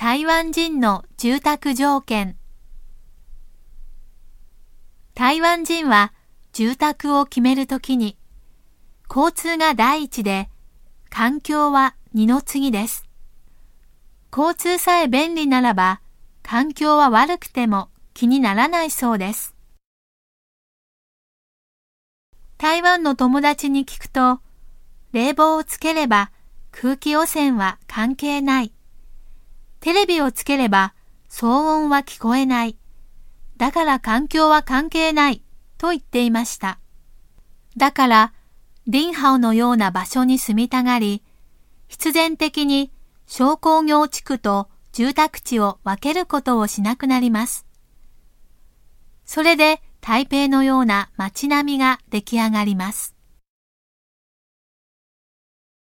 台湾人の住宅条件台湾人は住宅を決めるときに交通が第一で環境は二の次です。交通さえ便利ならば環境は悪くても気にならないそうです。台湾の友達に聞くと冷房をつければ空気汚染は関係ない。テレビをつければ騒音は聞こえない。だから環境は関係ないと言っていました。だからリンハオのような場所に住みたがり、必然的に小工業地区と住宅地を分けることをしなくなります。それで台北のような街並みが出来上がります。